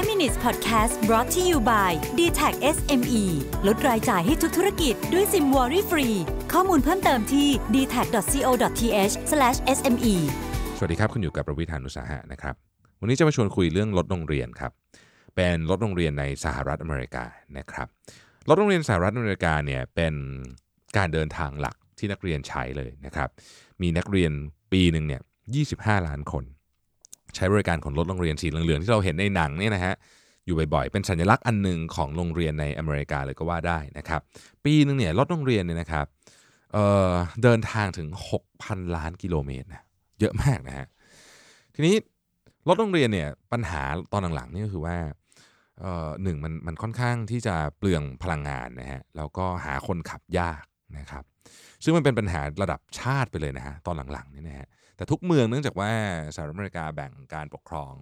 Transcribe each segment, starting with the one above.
5 minutes podcast brought to you by d t a c SME ลดรายจ่ายให้ทุกธุรกิจด้วยซิมวอรี่ฟรี ข้อมูลเพิ่มเติมที่ d t a c c o t h s m e สวัสดีครับ คุณอยู่กับประวิธานุสาหะนะครับ วันนี้จะมาชวนคุยเรื่องรถโรงเรียนครับ เป็นรถโรงเรียนในสหรัฐอเมริกานะครับ รถโรงเรียนสหรัฐอเมริกาเนี่ยเป็นการเดินทางหลักที่นักเรียนใช้เลยนะครับ มีนักเรียนปีหนึ่งเนี่ย25 ล้านคน ใช้บริการของรถโรงเรียนสีเหลืองๆที่เราเห็นในหนังเนี่ยนะฮะอยู่บ่อยๆ เป็นสัญลักษณ์อันหนึ่งของโรงเรียนในอเมริกาเลยก็ว่าได้นะครับ ปีหนึ่งเนี่ยรถโรงเรียนเนี่ยนะครับเเดินทางถึง 6,000 ล้านกิโลเมตรนะเยอะมากนะฮะทีนี้รถโรงเรียนเนี่ยปัญหาตอนหลังๆนี่ก็คือว่าหนึ่งมันมันค่อนข้างที่จะเปลืองพลังงานนะฮะแล้วก็หาคนขับยากนะครับ ซึ่งมันเป็นปัญหาระดับชาติไปเลยนะฮะตอนหลังๆนี่นะฮะ แต่ทุกเมืองเนื่องจากว่าสหรัฐอเมริกาแบ่งการปกครอง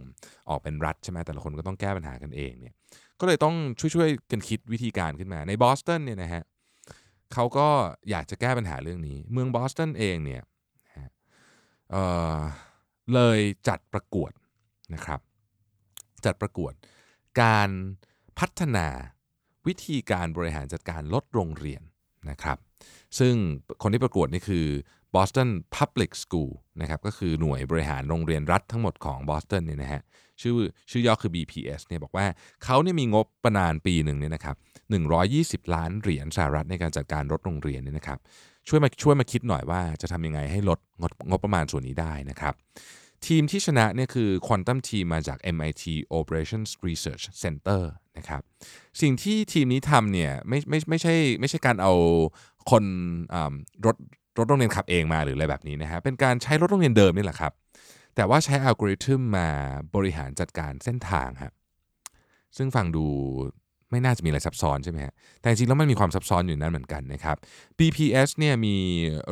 ออกเป็นรัฐใช่ไหมแต่ละคนก็ต้องแก้ปัญหากันเองเนี่ยก็เลยต้องช่วยๆกันคิดวิธีการขึ้นมาในบอสตันเนี่ยนะฮะเขาก็อยากจะแก้ปัญหาเรื่องนี้ เมืองบอสตันเองเนี่ยนะฮะเเลยจัดประกวดนะครับ จัดประกวดการพัฒนาวิธีการบริหารจัดการรถโรงเรียน นะครับซึ่งคนที่ประกวดนี่คือ Boston Public School นะครับก็คือหน่วยบริหารโรงเรียนรัฐทั้งหมดของบอสตันเนี่ยนะฮะชื่อชื่อย่อคือ BPS เนี่ยบอกว่าเขาเนี่ยมีงบประมาณปีหนึ่งเนี่ยนะครับ120 ล้านเหรียญสหรัฐในการจัดการรถโรงเรียนเนี่ยนะครับช่วยมาช่วยมาคิดหน่อยว่าจะทำยังไงให้ลดงบงบประมาณส่วนนี้ได้นะครับ ทีมที่ชนะเนี่ยคือ Quantum Team มาจาก MIT Operations Research Center นะครับสิ่งที่ทีมนี้ทำเนี่ยไม่ไม่ไม่ใช่ไม่ใช่การเอาคนรถรถโรงเรียนขับเองมาหรืออะไรแบบนี้นะฮะเป็นการใช้รถโรงเรียนเดิมนี่แหละครับ แต่ว่าใช้อัลกอริทึมมาบริหารจัดการเส้นทางครับซึ่งฟังดูไม่น่าจะมีอะไรซับซ้อนใช่ไหมฮะ แต่จริงแล้วมันมีความซับซ้อนอยู่นั้นเหมือนกันนะครับ BPS เนี่ยมี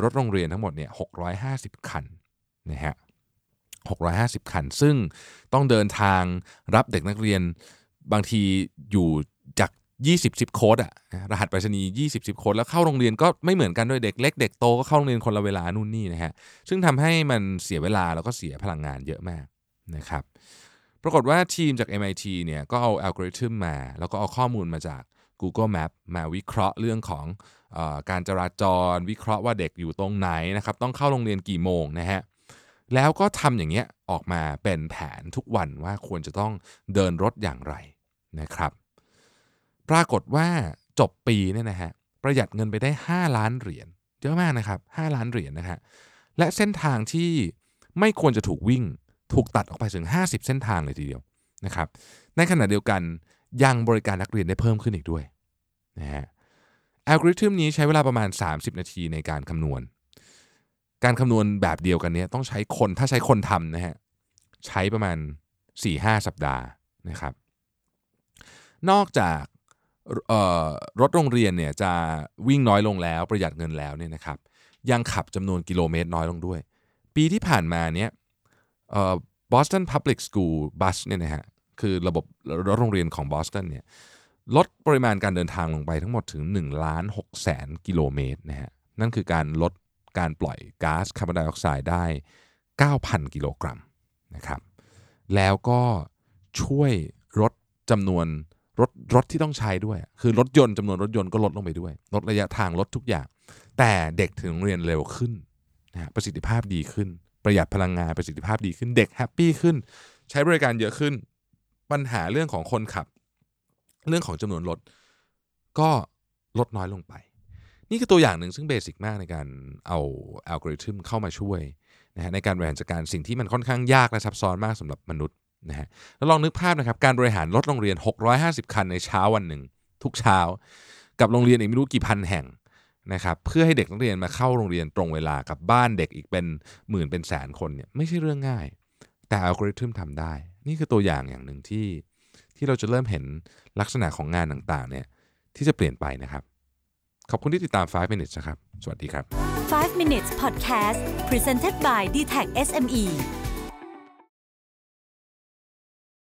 รถโรงเรียนทั้งหมดเนี่ย650 คันนะฮะ 650 คัน ซึ่งต้องเดินทางรับเด็กนักเรียนบางทีอยู่จาก 20 10 โค้ดอะรหัสไปรษณีย์20 10 โค้ดแล้วเข้าโรงเรียนก็ไม่เหมือนกันด้วยเด็กเล็กเด็กโตก็เข้าโรงเรียนคนละเวลานู่นนี่นะฮะซึ่งทำให้มันเสียเวลาแล้วก็เสียพลังงานเยอะมากนะครับปรากฏว่าทีมจาก MIT เนี่ยก็เอาอัลกอริทึมมา แล้วก็เอาข้อมูลมาจาก Google Map มาวิเคราะห์เรื่องของอการจราจร วิเคราะห์ว่าเด็กอยู่ตรงไหนนะครับต้องเข้าโรงเรียนกี่โมงนะฮะ แล้วก็ทำอย่างเงี้ยออกมาเป็นแผนทุกวันว่าควรจะต้องเดินรถอย่างไรนะครับ ปรากฏว่าจบปีเนี่ยนะฮะประหยัดเงินไปได้ 5 ล้านเหรียญเยอะมากนะครับ 5 ล้านเหรียญนะฮะและเส้นทางที่ไม่ควรจะถูกวิ่งถูกตัดออกไปถึง 50 เส้นทางเลยทีเดียวนะครับในขณะเดียวกันยังบริการนักเรียนได้เพิ่มขึ้นอีกด้วยนะฮะอัลกอริทึมนี้ใช้เวลาประมาณ 30 นาทีในการคำนวณ การคำนวณแบบเดียวกันนี้ต้องใช้คนถ้าใช้คนทำนะฮะใช้ประมาณ 4-5 สัปดาห์นะครับ นอกจากรถโรงเรียนเนี่ยจะวิ่งน้อยลงแล้วประหยัดเงินแล้วเนี่ยนะครับ ยังขับจำนวนกิโลเมตรน้อยลงด้วย ปีที่ผ่านมาเนี่ยเอ่อ Boston Public School Bus เนี่ยนะฮะคือระบบรถโรงเรียนของบอสตันเนี่ยลดปริมาณการเดินทางลงไปทั้งหมดถึง1ล้าน6แสนกิโลเมตรนะฮะนั่นคือการลด การปล่อยก๊าซคาร์บอนไดออกไซด์ได้ 9,000 กิโลกรัมนะครับ แล้วก็ช่วยลดจำนวนรถรถที่ต้องใช้ด้วย คือรถยนต์จำนวนรถยนต์ก็ลดลงไปด้วย ลดระยะทางลดทุกอย่าง แต่เด็กถึงโรงเรียนเร็วขึ้นนะฮะประสิทธิภาพดีขึ้น ประหยัดพลังงานประสิทธิภาพดีขึ้น เด็ก happy ขึ้น ใช้บริการเยอะขึ้น ปัญหาเรื่องของคนขับ เรื่องของจำนวนรถก็ลดน้อยลงไป นี่คือตัวอย่างหนึ่งซึ่ง basic มากในการเอาอัลกอริทึมเข้ามาช่วยนะฮะในการบริหารจัดการสิ่งที่มันค่อนข้างยากและซับซ้อนมากสำหรับมนุษย์นะฮะแล้วลองนึกภาพนะครับการบริหารรถโรงเรียน 650 คันในเช้าวันหนึ่งทุกเช้า กับโรงเรียนอีกไม่รู้กี่พันแห่งนะครับเพื่อให้เด็กนักเรียนมาเข้าโรงเรียนตรงเวลากับบ้านเด็กอีกเป็นหมื่นเป็นแสนคนเนี่ยไม่ใช่เรื่องง่าย แต่อัลกอริทึมทำได้ นี่คือตัวอย่างอย่างหนึ่งที่ที่เราจะเริ่มเห็นลักษณะของงานต่างๆเนี่ยที่จะเปลี่ยนไปนะครับ ขอบคุณที่ติดตาม 5 minutes นะครับ สวัสดีครับ 5 minutes podcast presented by d t a c SME